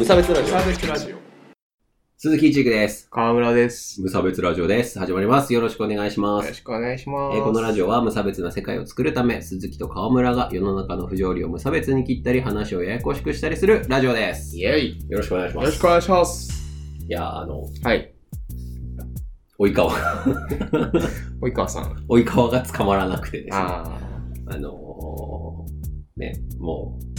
無差別ラジオサービスラジオ。鈴木一育です。川村です。無差別ラジオです。始まります。よろしくお願いします。よろしくお願いします。えーこのラジオは無差別な世界を作るため、鈴木と川村が世の中の不条理を無差別に切ったり、話をややこしくしたりするラジオです。イェイ。よろしくお願いします。よろしくお願いします。いやー、あの、はい。及川。及川さん。及川が捕まらなくてですね。ああのー、ね、もう、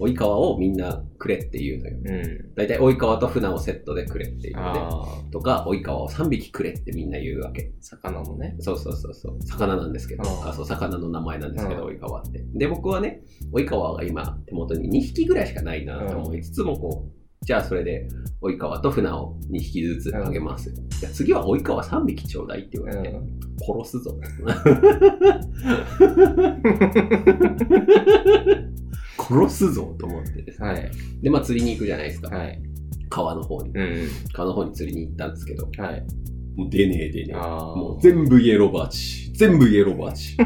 及川をみんなくれっていうのよ。あ。うん。だいたい及川と船をセットでくれっていうのね。とか、及川を3匹くれってみんな言うわけ。魚のね。そうそうそうそう。魚なんですけど、あそう、魚の名前なんですけど、う及川って。で、僕はね、及川が今、手元に2匹ぐらいしかないなと思いつつも、こう、じゃあそれで、及川と船を2匹ずつあげます。じゃあ次は及川3匹ちょうだいって言われて、うん。殺すぞ。殺すぞと思ってですね。はい。で、まあ釣りに行くじゃないですか。はい。川の方に。うん。川の方に釣りに行ったんですけど、はい。もう出ねえ出ねえ。もう全部イエローバーチ。全部イエローバーチ。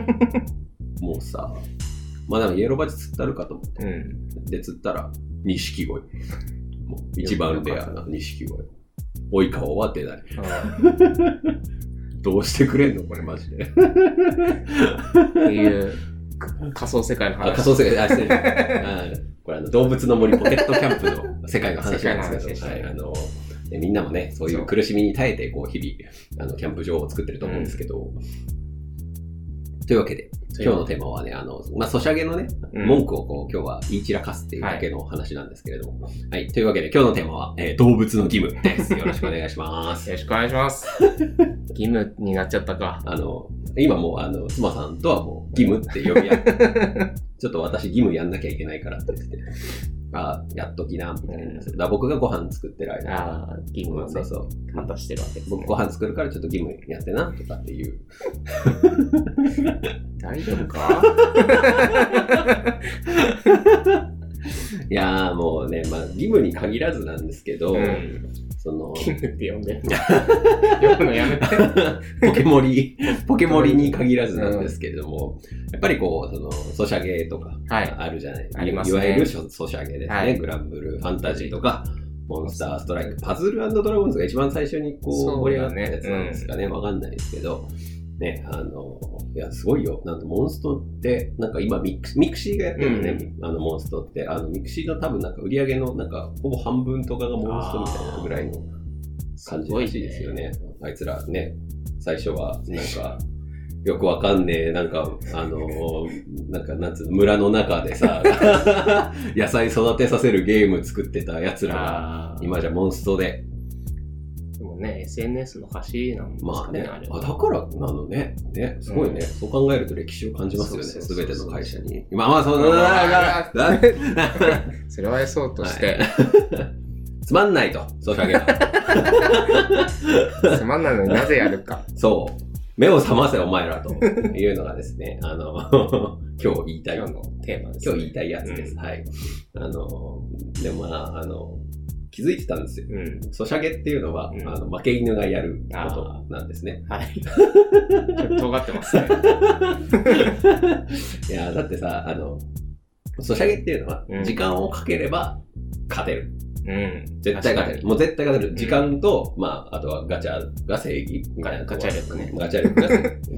もうさ、まあでもイエローバーチ釣ったるかと思って。うん。で、釣ったら、錦鯉。もう一番レアな錦鯉。追い川は出ない。あ どうしてくれんの？これマジで。あ。っていう仮想世界のあ、話。仮想世界、あ、失礼これあの、動物の森ポケットキャンプの世界の話なんですけど、はい、あの、でみんなもね、そういう苦しみに耐えて、こう、日々、あの、キャンプ場を作ってると思うんですけど、というわけで、今日のテーマはね、あの、まあ、ソシャゲのね、うん文句をこう、今日は言い散らかすっていうだけの話なんですけれども、はい、というわけで、今日のテーマは、えー動物の義務です。よろしくお願いします。よろしくお願いします。義務になっちゃったか。あの、今もう、あの、妻さんとはもう、義務って呼び合って、ちょっと私義務やんなきゃいけないからって言って、あやっときな、みたいな。だから僕がご飯作ってる間にああ、義務をねそう、そう。果たしてるわけです、ね。僕ご飯作るからちょっと義務やってな、とかっていう。大丈夫か？いやーもうね、まあ義務に限らずなんですけど、うん。その、義 務って呼んで。呼ぶのやめて。ポケモリ、ポケモリに限らずなんですけれども、やっぱりこう、その、ソシャゲとか、はい。あるじゃない、ありますね。いわゆるソソシャゲですね、はい。グランブル、ファンタジーとか、モンスターストライク、パズルドラゴンズが一番最初にこう盛り上がったやつなんですかね、わ、かんないですけど、ね、あの、いや、すごいよ。なんと、モンストって、なんか今ミク、ミクシーがやってるのね、あの、モンストって、あの、ミクシーの多分なんか売り上げの、なんか、ほぼ半分とかがモンストみたいなぐらいの感じらしいですよね。あいつらね、最初は、なんか、よくわかんねえ、なんか、あのーなんか、なんつうの、村の中でさ、野菜育てさせるゲーム作ってた奴らが、今じゃモンストで、でもね、SNS の走なんですまあね、あれあ、は。だからなのね。ね、すごいね。うんそう考えると歴史を感じますよね。そうそうそうそうすべての会社に。まあまあ、そうだ、だ、だ、それはそうとして、つまんないと、ソシャゲは。つまんないのになぜやるか。そう。目を覚ませ、お前らというのがですね、あの、今日言いたい今日のテーマです、今日言いたいやつです。うんはい。あの、でもまあ、あの、気づいてたんですよ。うん。ソシャゲっていうのは、うんあの負け犬がやることなんですね。はい。ちょっと尖ってますね。いや、だってさ、あの、ソシャゲっていうのはう、ん時間をかければ勝てる。うん。絶対勝てる。もう絶対勝てる。ん時間と、まあ、あとはガチャが正義ガチャ力ねガチャ力が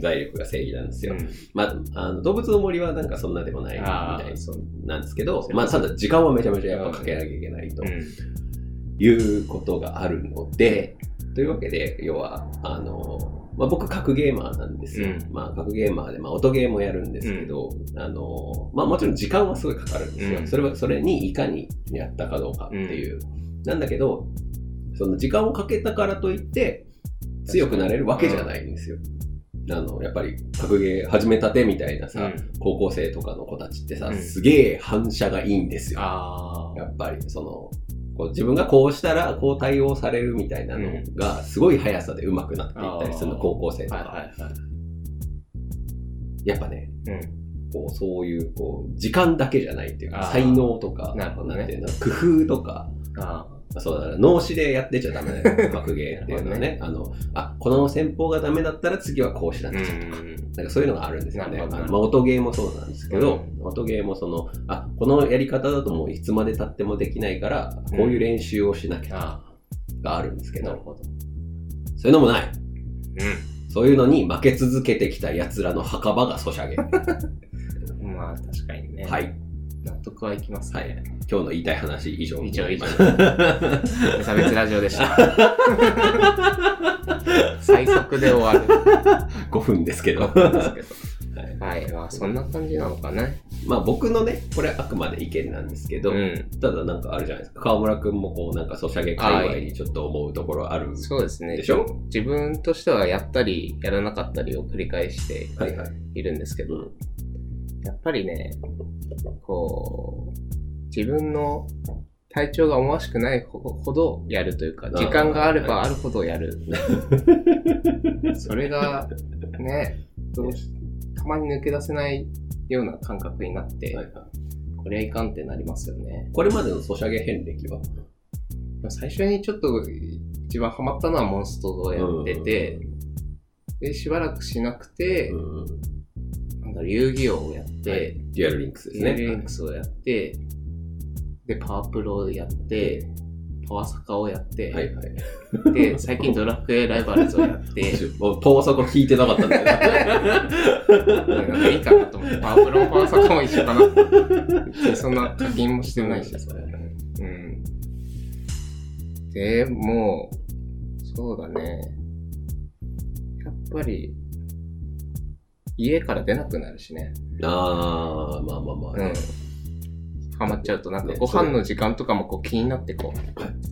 財力が正義なんですよ。うんまあ、あの動物の森はなんかそんなでもないみたいそう。なんですけどまあ、ただ時間はめちゃめちゃやっぱかけなきゃいけないとうん。いうことがあるので、というわけで、要は、あの、まあ、僕、格ゲーマーなんですよ。うんまあ、格ゲーマーで、まあ、音ゲーもやるんですけど、あの、まあ、もちろん時間はすごいかかるんですよ。うんそれは、それにいかにやったかどうかっていう。なんだけど、その時間をかけたからといって、強くなれるわけじゃないんですよ。あの、やっぱり、格ゲー始めたてみたいなさ、うん高校生とかの子たちってさ、うんすげえ反射がいいんですよ。やっぱり、その、こう自分がこうしたらこう対応されるみたいなのが、すごい速さで上手くなっていったりするの、高校生とか。はいはいはい。やっぱね、うん。こうそういう、こう、時間だけじゃないっていうか、才能とか、なるほどねんていうの、工夫とか、あそうだな、脳死でやってちゃダメだよ、格ゲーっていうのはね。あの、あ、この戦法がダメだったら次はこうしなくちゃとか。なんかそういうのがあるんですよね。まあ、音ゲーもそうなんですけど、音ゲーもその、あ、このやり方だともういつまで経ってもできないから、こういう練習をしなきゃあがあるんですけど。そういうのもない。うそういうのに負け続けてきた奴らの墓場がソシャゲ。ん。まあ確かにね。はい。納得はいきますはいね。。今日の言いたい話以上。以上以上は無 差別ラジオでした。最速で終わる。5分ですけど。はい。まあそんな感じなのかね。まあ僕のね、これあくまで意見なんですけど、うん。ただなんかあるじゃないですか。河村くんもこうなんかソシャゲ界隈にちょっと思うところある。そうですね。でしょ自分としてはやったり、やらなかったりを繰り返してはいはい。いるんですけど、うんやっぱりね、こう、自分の体調が思わしくないほほどやるというか、時間があればあるほどやる。それが、ね、どうしたまに抜け出せないような感覚になって、はいはい。これはいかんってなりますよね。これまでのソシャゲ遍歴は？最初にちょっと一番ハマったのはモンストをやってて、で、しばらくしなくて、うんだろう、遊戯王をやって、はいデュアルリンクスですね。エアリンクスをやって、で、パワープロをやって、パワサカをやって、はいはい。で、最近ドラクエライバルズをやって、パワサカ聞いてなかったんだけど。でなんかいいかなと思って、パワープロもパワサカも一緒かな。そんな課金もしてないしさ。うん。で、もう、そうだね。やっぱり、家から出なくなるしね。ああ、まあまあまあ、うん。ハマっちゃうと、なんかねご飯の時間とかもこう気になってこう、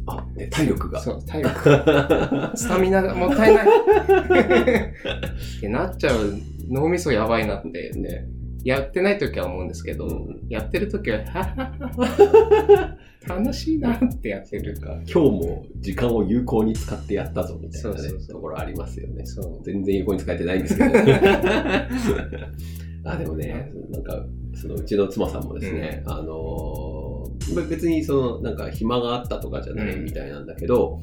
あ、ね、体力が。そう、体力、スタミナがもったいない。ってなっちゃう脳みそやばいなって、ね。やってない時は思うんですけど、うんやってる時は、ははは楽しいなってやってる。今日も時間を有効に使ってやったぞみたいなねそうそうそう。ところありますよね。全然有効に使えてないんですけど。あ、でもね、なんか、そのうちの妻さんもですね、あのー別にその、なんか暇があったとかじゃないみたいなんだけど、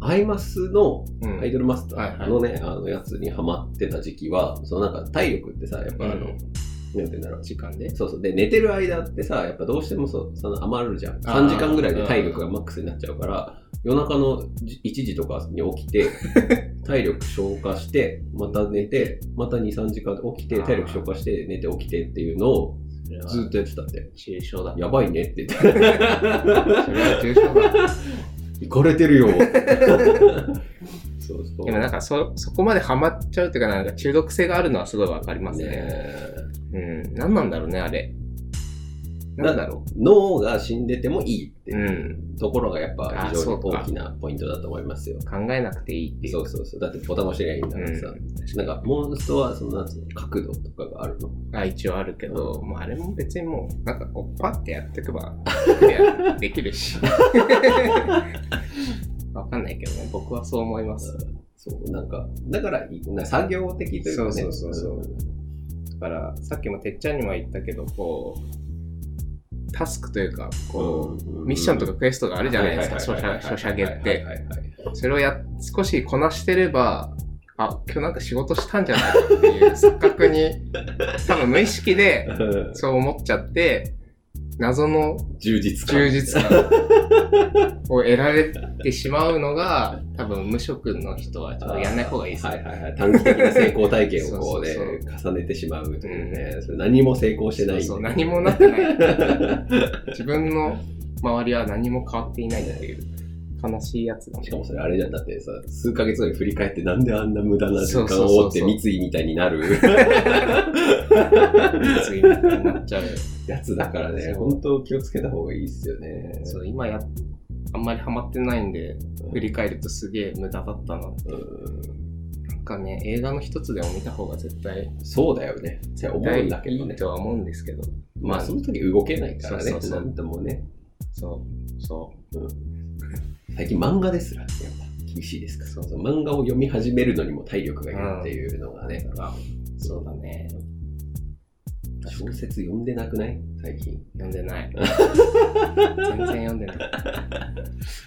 アイマスのうん。アイドルマスターのね、あのやつにハマってた時期は、そのなんか体力ってさ、やっぱあの、うんなんて言うんだろう。時間で？そうそう。で、寝てる間ってさ、やっぱどうしてもそその余るじゃん。あー3時間ぐらいで体力がマックスになっちゃうから、夜中の1時とかに起きて、体力消化して、また寝て、また2、3時間で起きて、体力消化して、寝て起きてっていうのをずっとやってたって。重症だ。やばいねって言って。それは重症だ。行かれてるよ。そうそう。でもなんかそ、そこまでハマっちゃうっていうか、なんか中毒性があるのはすごいわかりますね。ねうん。何なんだろうね、あれ。なんだろ脳が死んでてもいいってう。う。いうんところがやっぱあ非常に大きなポイントだと思いますよ。考えなくていいっていう。そうそうそう。だってボタン押してりゃいいんだからさ。なんか、モンストは、その、なんつうの、角度とかがあるの？あ一応あるけど、もうあれも別にもう、なんかこう、パッてやっていけば、できるし。わかんないけどね、僕はそう思います。そう、なんか、だからな作業的というかね。そうそうそうそうだから、さっきもてっちゃんにも言ったけど、こう、タスクというか、こう、うん。ミッションとかクエストがあるじゃないですか、ソシャソシャゲって。それをや、少しこなしてれば、あ、今日なんか仕事したんじゃないかっていう錯覚に、多分無意識ではい そう思っちゃって、謎の充実感。充実感を得られてしまうのが、多分無職の人はちょっとやんない方がいいですね。はいはいはい。短期的な成功体験をこうねそう、重ねてしまうというね。それ何も成功してない。そうそう、何もなってない。自分の周りは何も変わっていないっていう悲しいやつなんでしかもそれあれじゃん。だってさ、数ヶ月後に振り返ってなんであんな無駄な時間そうそうそうそうをって三井みたいになるついになっちゃう。やつだからね、そう本当気をつけた方がいいっすよね。そう、今や、あんまりハマってないんで、振り返るとすげえ無駄だったなって。うんなんかね、映画の一つでも見た方が絶対、そうだよね。って思うんだけどねいい。とは思うんですけど。まあその時動けないからね。そうそうそうなんともね。そう、そ最近漫画ですら、やっぱ厳しいですか？ら。そうそう漫画を読み始めるのにも体力がいるっていうのがう。ね。あそうだね。小説読んでなくない？最近。読んでない。全然読んでない。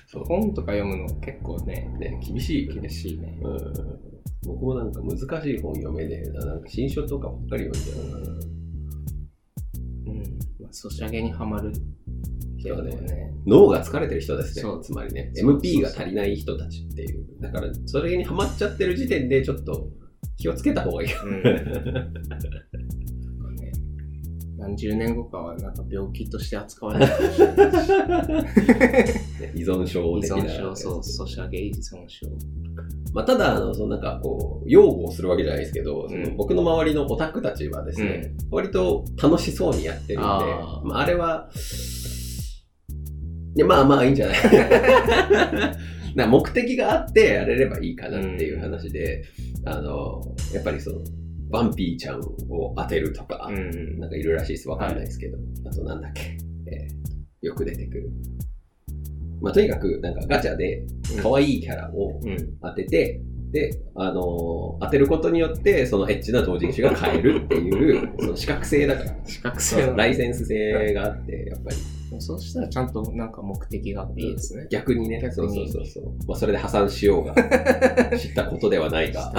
そう本とか読むの結構ね、ね、厳しい。厳しいね。うん。僕もなんか難しい本読めねえな。なんか新書とかばっかり読んじゃうな。うん。まあ、ソシャゲにはまるけどね。脳が疲れてる人ですね。つまりね。MP が足りない人たちっていう。だから、それにハマっちゃってる時点でちょっと気をつけた方がいい。うん。何十年後かはなんか病気として扱われるかもしれないし。ね 依存症依的な存症、そう、ソシャゲ依存症。まあ、ただ、あの、そのなんかこう、擁護をするわけじゃないですけど、そのうん僕の周りのオタクたちはですね、割と楽しそうにやってるんで、あーまあ、あれは、いや、まあまあいいんじゃない？な目的があってやれればいいかなっていう話で、あの、やっぱりその、バンピーちゃんを当てるとか、うん。なんかいるらしいです。わかんないですけど。あとなんだっけ、えーよく出てくる。まあ、とにかく、なんかガチャで可愛いキャラをうん。当てて、で、あのー当てることによって、そのエッチな同人誌が買えるっていう、その資格性だから、資格そ性ライセンス性があって、やっぱりそうしたらちゃんとなんか目的があっていいですね。逆にね、逆そうにそうそうそう。まあ、それで破産しようが、知ったことではないが。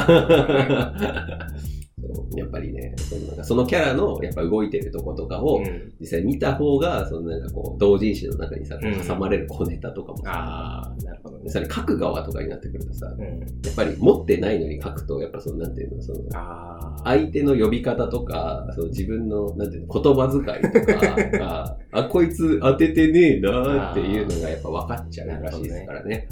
やっぱりね、そのそのキャラのやっぱ動いてるとことかをうん実際見た方が、そのなんかこう、同人誌の中にさ、挟まれる小ネタとかもさ、ああ、なるほどね。それ書く側とかになってくるとさ、うん。やっぱり持ってないのに書くと、やっぱその、なんていうの、その。相手の呼び方とか、その自分の、なんていうの、言葉遣いとかが、あ、こいつ当ててねえなっていうのがやっぱ分かっちゃうらしいですからね。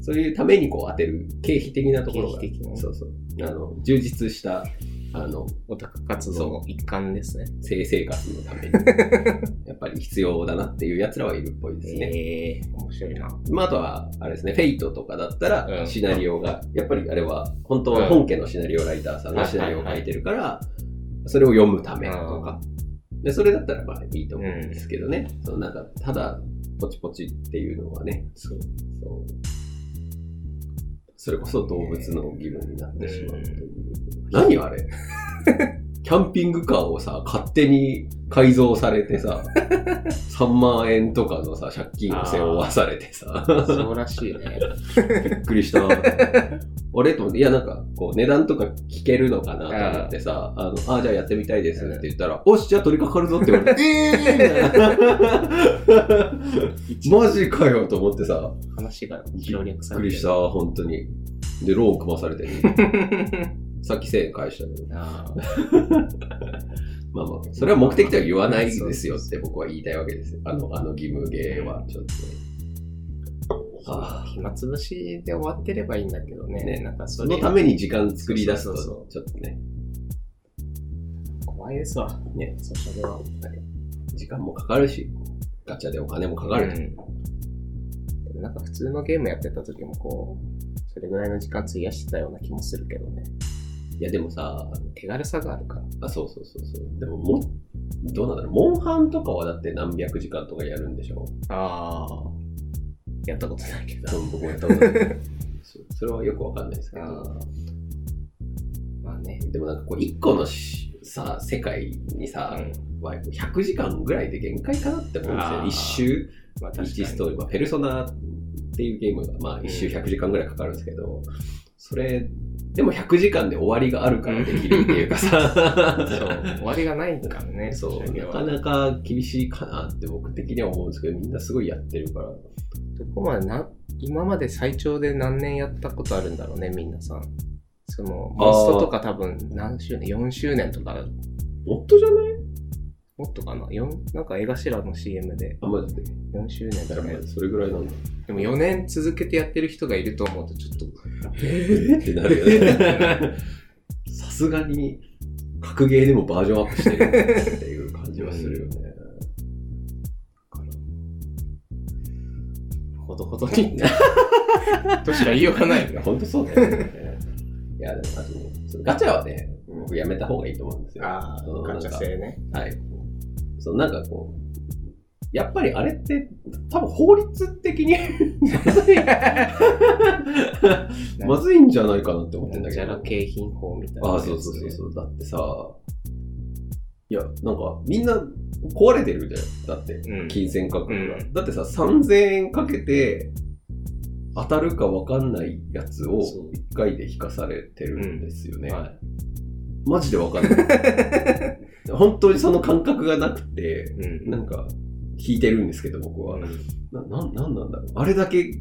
そういうためにこう当てる経費的なところが、そうそう。あの、充実した、あの、オタク活動の一環ですね。性生活のために、やっぱり必要だなっていう奴らはいるっぽいですね。ええ面白いな。まあ、あとは、あれですね、フェイトとかだったら、うんシナリオが、やっぱりあれは、本当は本家のシナリオライターさんがシナリオを書いてるから、それを読むためとか。で、それだったらまあいいと思うんですけどね。そのなんか、ただ、ポチポチっていうのはね、そう。そうそれこそ動物の義務になってしまうという。何あれ？キャンピングカーをさ、勝手に改造されてさ、3万円とかのさ、借金を背負わされてさ、そうらしいね。びっくりした。俺と思って、いやなんか、こう、値段とか聞けるのかなと思ってさ、あの、あじゃあやってみたいですって言ったら、おし、じゃあ取り掛かるぞって言われて、えー マジかよと思ってさ、話がびっくりした、本当に。で、ローン組まされてる。さっき1000円返したけど。まあまあ、それは目的とは言わないですよって僕は言いたいわけですよ。あの、あの義務芸はちょっと。ああ暇つぶしで終わってればいいんだけどね。ねなんかそのために時間作り出すと、ちょっとね、怖いですわ。ね、ソシャゲは。時間もかかるし、ガチャでお金もかかる。うんなんか普通のゲームやってた時もこう、それぐらいの時間費やしてたような気もするけどね。いや、でもさ、手軽さがあるから。あ、そうそうそうそう。でも、も、どうなんだろう。モンハンとかはだって何百時間とかやるんでしょ？ああ。やったことないけど。僕もやったことない。そうそれはよくわかんないですけど。まあね。でもなんかこう、一個のしさ、世界にさ、は100時間ぐらいで限界かなって思うんですよ。一周、まあ確かに1ストーリー。まあ、ペルソナっていうゲームが、まあ、一周100時間ぐらいかかるんですけど、それ、でも100時間で終わりがあるからできるっていうかそう。さ、終わりがないからね。そう、なかなか厳しいかなって僕的には思うんですけど、みんなすごいやってるから。どこまでな、今まで最長で何年やったことあるんだろうね、みんなさん。その、モンストとか多分何周年 ?4 周年とか、もっとじゃない？もっとかな ?4? なんか江頭の CM であ、マジで？4周年とかやる。それぐらいなんだ。でも4年続けてやってる人がいると思うとちょっと、えー？ってなるよね。さすがに、格ゲーでもバージョンアップしてるっていう感じはするよね。ほどほどに。としか言いようがないよね。本当そうだよね。いや、でも、ガチャはね、僕やめた方がいいと思うんですよ。ああ、ガチャ製ね。はい。そう、なんかこう、やっぱりあれって、多分法律的に まずい、まずいんじゃないかなって思ってんだけど。じゃら景品法みたいな。ああ、そうそうそうそう。だってさ、いや、なんか、みんな壊れてるじゃん。だって、うん金銭価格が。うんだってさ、3000円かけて、当たるか分かんないやつをそう1回で引かされてるんですよね。はい。マジで分かんない。本当にその感覚がなくて、うん。なんか、引いてるんですけど、僕は。うんな、なんなんなんだろう。あれだけ、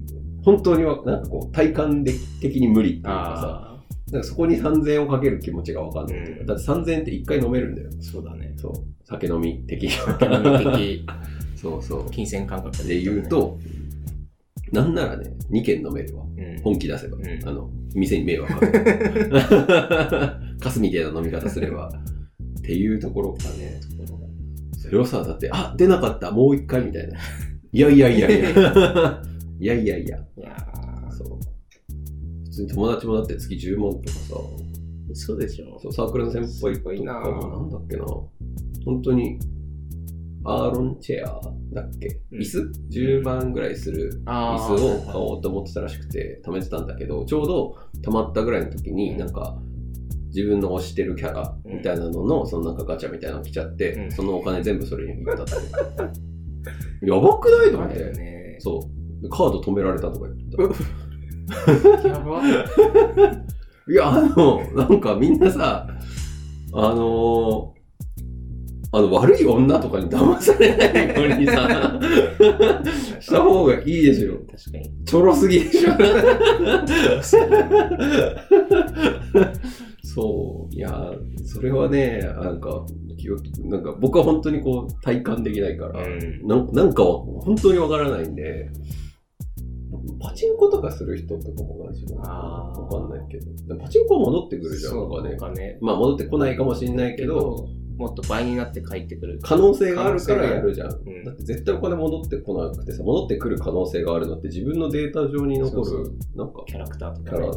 本当には、なんかこう、体感的に無理っていうかさ、あなんかそこに3000円をかける気持ちが分かんないうんだって3000円って1回飲めるんだよ。あ、そうだね。そう。酒飲み的酒飲み的 そうそう。金銭感覚で言う、と、なんならね、2軒飲めるわ。うん、本気出せば。うんあの、店に迷惑かける。カスみたいな飲み方すれば。っていうところかね。それをさ、だって、あ、出なかった、もう一回みたいな。いやいやいやいや。いやいやいや。いやそう。普通に友達もだって月10万とかさ、ー、嘘でしょ。そうサークルの先輩とかなんだっけな。本当に、アーロンチェアだっけ、うん椅子 ?10 万ぐらいするあ椅子を買おうと思ってたらしくて、貯めてたんだけど、ちょうど貯まったぐらいの時に、うんなんか、自分の推してるキャラみたいなのの、そのなんかガチャみたいなの来ちゃって、うんそのお金全部それに行ったって。やばくないと思って。ね。そう。でカード止められたとか言ってた。やば。いや、あの、なんかみんなさ、あのーあの、悪い女とかに騙されないようにさ、した方がいいでしょ。確かに。ちょろすぎでしょ。そう。いや、それはね、なんか、なんか僕は本当にこう、体感できないから、うんなんなんかは本当にわからないんで、パチンコとかする人とかも同じなわかんないけど。パチンコは戻ってくるじゃん、そうお金お。金。まあ戻ってこないかもしれないけど、もっと倍になって帰ってくる。可能性があるからやるじゃん。うんだって絶対お金戻ってこなくてさ、戻ってくる可能性があるのって自分のデータ上に残る、そうそなんか、キャラクターとかね。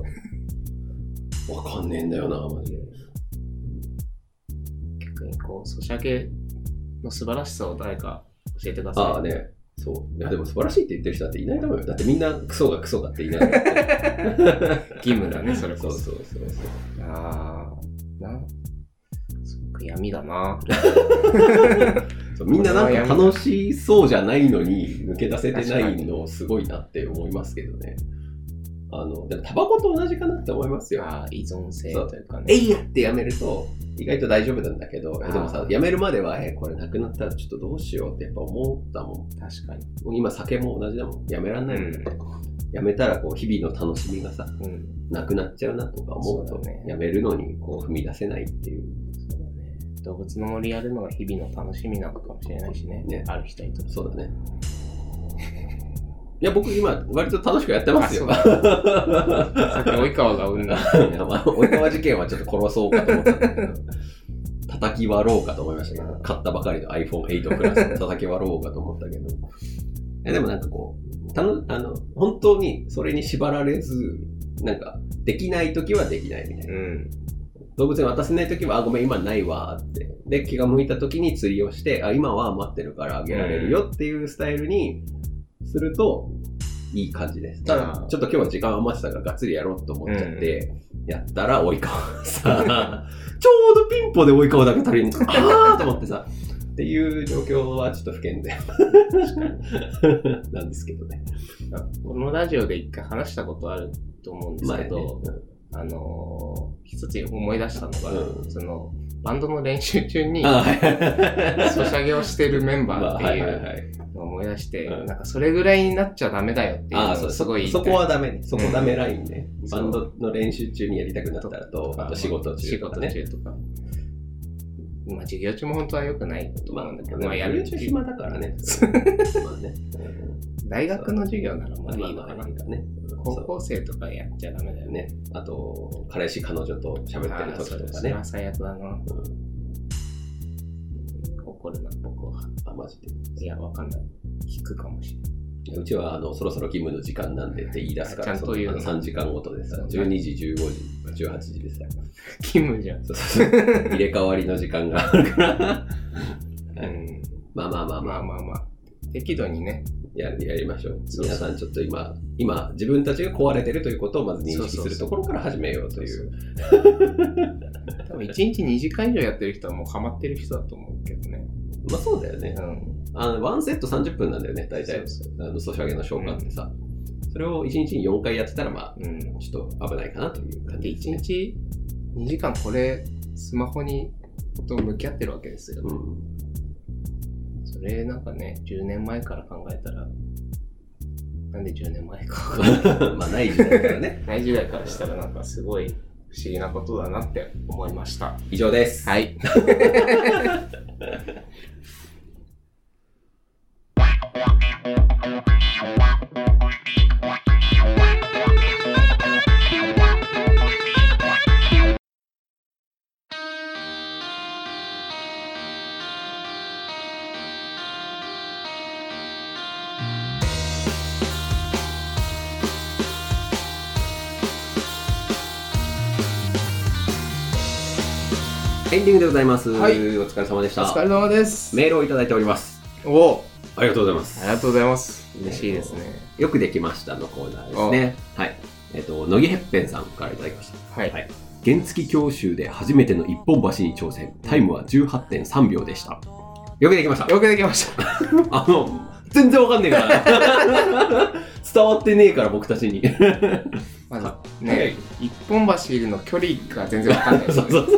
わかんねえんだよな、マジで。逆にこう、ソシャゲの素晴らしさを誰か教えてください。ああね、そう。いやでも素晴らしいって言ってる人だっていないと思うよ。だってみんなクソがクソだって言いない。義務だね、それそうこそ。そうそうそう。ああ、な、すごく闇だな。みんななんか楽しそうじゃないのに抜け出せてないのすごいなって思いますけどね。あの、でもタバコと同じかなって思いますよ。ああ、依存性というかね。えいやってやめると意外と大丈夫なんだけど、でもさ、やめるまでは、え、これなくなったらちょっとどうしようってやっぱ思ったもん。確かに。今酒も同じだもん。やめらんないもんね。やめたらこう日々の楽しみがさ、うん。なくなっちゃうなとか思うと、そうだねやめるのにこう踏み出せないっていう。動物の森やるのが日々の楽しみなのかもしれないしね。ねある人にとって。そうだね。いや、僕今、割と楽しくやってますよ。あさっき及川が産んだ。及川事件はちょっと殺そうかと思ったんだけど、叩き割ろうかと思いましたけど、買ったばかりの iPhone8 プラスを叩き割ろうかと思ったけど、えでもなんかこう、たのあの、本当にそれに縛られず、なんか、できない時はできないみたいな。うん。動物園渡せない時は、あ、ごめん、今ないわって。で、気が向いた時に釣りをして、あ、今は待ってるからあげられるよっていうスタイルにすると、いい感じです。ただちょっと今日は時間余ってたからがっつりやろうと思っちゃって、やったら、追い川さ、ちょうどピンポで追い川だけ足りん。あーと思ってさ、っていう状況はちょっと不健全 なんですけどね。このラジオで一回話したことあると思うんですけど、前ね。あのー一つ思い出したのが、うんその、バンドの練習中に。ソシャゲをしてるメンバーってはいうのを思い出して、うんなんかそれぐらいになっちゃダメだよっていうのすそそごい言いたいこはダメね。そこダメラインね。うんバンドの練習中にやりたくなったらと、あと仕事中仕事とかね。中とか。まあ授業中も本当は良くないとまあ、思うんだけど、まあ、まあやる中暇だからね。まあね。大学の授業ならまあいいまあのかな。ね。高校生とかやっちゃダメだよね。ね。あと、彼氏、彼女と喋ってるああ時とかねそれそれは。最悪だな。うん怒るな、僕は。あ、マジで。いや、わかんない。引くかもしれない。うちは、あの、そろそろ義務の時間なんでって言い出すから、ちゃんと言うのそのあの3時間ごとでさそう、12時、15時、18時でさ、義務じゃん。そうそうそう入れ替わりの時間があるから、うん。まあまあまあまあ、まあまあまあ。適度にね。ややりましょう。皆さんちょっと今、今、自分たちが壊れてるということをまず認識するところから始めようという多分1日2時間以上やってる人はもうハマってる人だと思うけどね。まあそうだよねう。ん。あの、ワンセット30分なんだよね、大体。あの、ソシャゲの消化ってさ。それを1日に4回やってたら、まあ、うん。ちょっと危ないかなという感で、じです、1ね。日2時間これ、スマホにと向き合ってるわけですよ。うん。それなんかね、10年前から考えたら、なんで10年前か。まあ、ない時代だからね。ない時代からしたらなんかすごい不思議なことだなって思いました。以上です。はい。エンディングでございます。はいお疲れ様でした。お疲れ様です。メールをいただいております。おおありがとうございます。ありがとうございます。嬉しいですね。よくできましたのコーナーですね。はい。えっ、と、乃木へっぺんさんからいただきました。はい。はい原付教習で初めての一本橋に挑戦。タイムは18.3秒でした。よくできました。よくできました。あの、全然わかんねえから。伝わってねえから、僕たちに。まずはいね、一本走りの距離が全然わかんないです そうね。そう。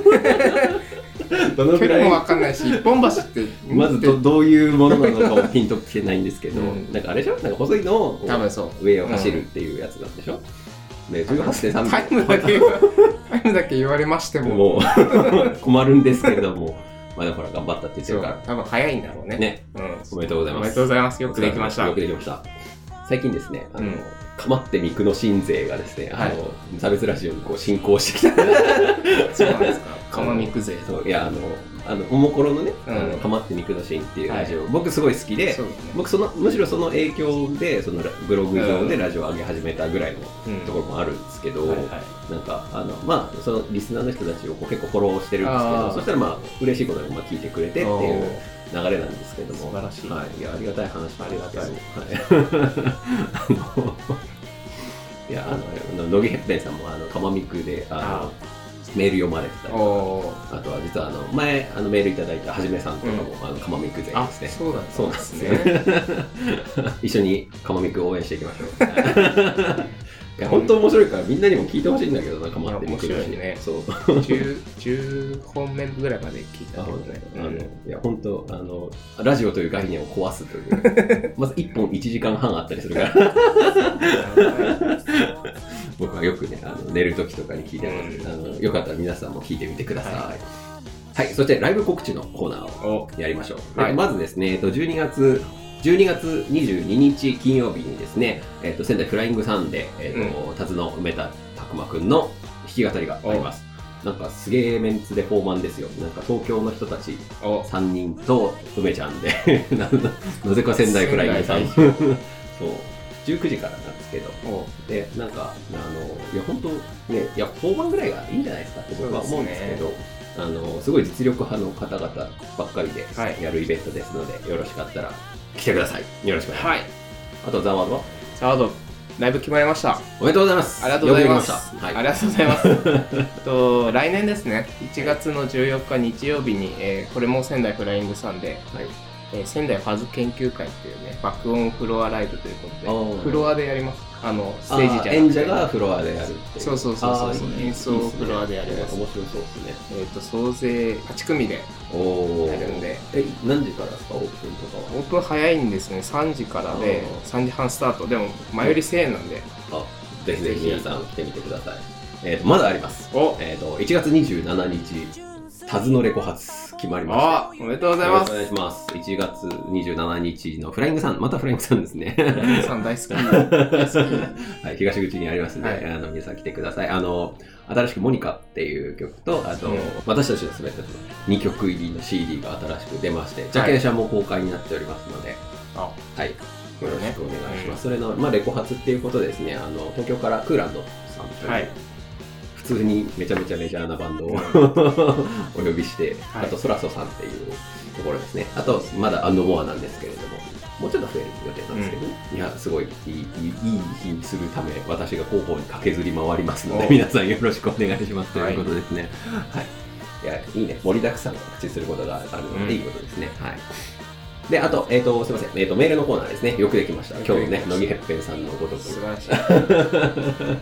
どのく距離もらいわかんないし、一本橋って、まずどどういうものなのかもピンときてないんですけど、うんなんかあれでしょ？なんか細いのを多分そう。上を走るっていうやつなんでしょ、ね、18.3タイムだけ、タイムだけ言われましても、もう困るんですけれども、まだほら頑張ったって言ってそうるから。多分早いんだろうね。ね、うん。おめでとうございます。おめでとうございます。よくできました。よくできました。最近ですね、あの、うんかまって三久野新勢がですね、あはいの、差別ラジオにこう進行してきた。そうなんですか。釜みく勢。そういや、あの、あの、おもころのね、うん。あのかまって三久野新っていうラジオ、僕すごい好きで、そうですね。僕その、むしろその影響で、そのラブログ上でラジオを上げ始めたぐらいのうんところもあるんですけど、はいはい。なんか、あの、まあ、そのリスナーの人たちをこう結構フォローしてるんですけど、あー。そしたらまあ、嬉しいことにまあ聞いてくれてっていう流れなんですけども、素晴らしい。はい、いや、ありがたい話ありがたいはい。あのいや、あの、乃木へっぺんさんも、あの、かまみくで、あの、メール読まれてたりとか。あとは実はあの前あのメールいただいたはじめさんとかも、あのかまみく勢あ、ですね。そうだったそうなんですね。ね。一緒にかまみく応援していきましょう いや本当面白いからみんなにも聞いてほしいんだけどなかまって面白いね。そう。10 10本目ぐらいまで聞いたあけどね。あのいや本当あのラジオという概念を壊すという まず1本1時間半あったりするから。僕はよくねあの寝る時とかに聞いてます、あのよかったら皆さんも聞いてみてください。ははいい、そしてライブ告知のコーナーをお。やりましょう、はい。まずですね、えっと、12月12月22日金曜日にですね、えっと、仙台フライングサンデー、えっと辰野梅田拓磨くんの弾き語りがあります。なんかすげえメンツでフォーマンですよ。なんか東京の人たちお。3人と梅ちゃんで ななぜか仙台フライングさん。仙 そう。19時からなんですけど。お。でなんかあのいや本当ねいや4番ぐらいがいいんじゃないですかって僕は思うんですけどあのすごい実力派の方々ばっかりではい。やるイベントですので、よろしかったら来てくださいよろしくお願いします、はい。あとザワードは？サード、ライブ決まりました。おめでとうございますありがとうございます。まはいありがとうございます。と来年ですね、1月の14日日曜日に、えーこれも仙台フライングさんで、はいえー仙台ファズ研究会っていうね、爆音フロアライブということで、フロアでやります。あの、ステあージじゃなくて。演者がフロアでやるっていう。そうそうそうそう。演奏をフロアでやります。いいっすね。面白そうですね。えっ、と、総勢8組で、おおやるんで。え何時からですか？オープンとかは？オープン早いんですね、3時からで、3時半スタート。でも、前より1000円なんで、あぜひぜひ皆さん来てみてください。えーとまだあります。お。えー、と1月27日タズのレコ発決まりましたあおめでとうございますお願いします。1月27日のフライングさん、またフライングさんですね。皆さん大好き。大好き。はい、東口にありますので、はいあの皆さん来てください。あの、新しくモニカっていう曲と、あと、うん私たちのすべての2曲入りの CD が新しく出まして、ジャケ写も公開になっておりますので、あはい。よろしくお願いします。それの、まあ、レコ発っていうことですね、あの、東京からクーランドさんという、はい2通にめちゃめちゃメジャーなバンドを お呼びして、はいあと、ソラソさんっていうところですね。あと、まだアンドモアなんですけれども、もうちょっと増える予定なんですけどね、いや、すごいいいいいいい日にするため、私が広報に駆けずり回りますので、お皆さんよろしくお願いしますということですね。はい。い、や、いいね。盛りだくさんを口することがあるのうんで、いいことですね。はい。で、あと、えっ、と、すみません。えっ、と、メールのコーナーですね。よくできました。今日ね、乃木へっぺんさんのごとく。素晴らしい。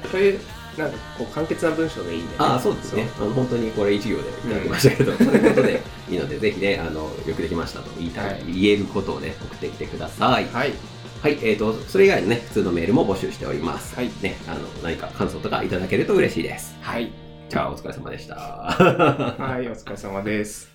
こういう、なんかこう簡潔な文章でいいね。ああ、そうですね。あの本当にこれ一行でいただきましたけど、そういうことでいいので、ぜひね、あの、よくできましたと言いたい、はい言えることをね、送ってきてください。はい。はい、えっ、と、それ以外のね、普通のメールも募集しております。はいね、あの、何か感想とかいただけると嬉しいです。はい。じゃあ、お疲れ様でした。はい、お疲れ様です。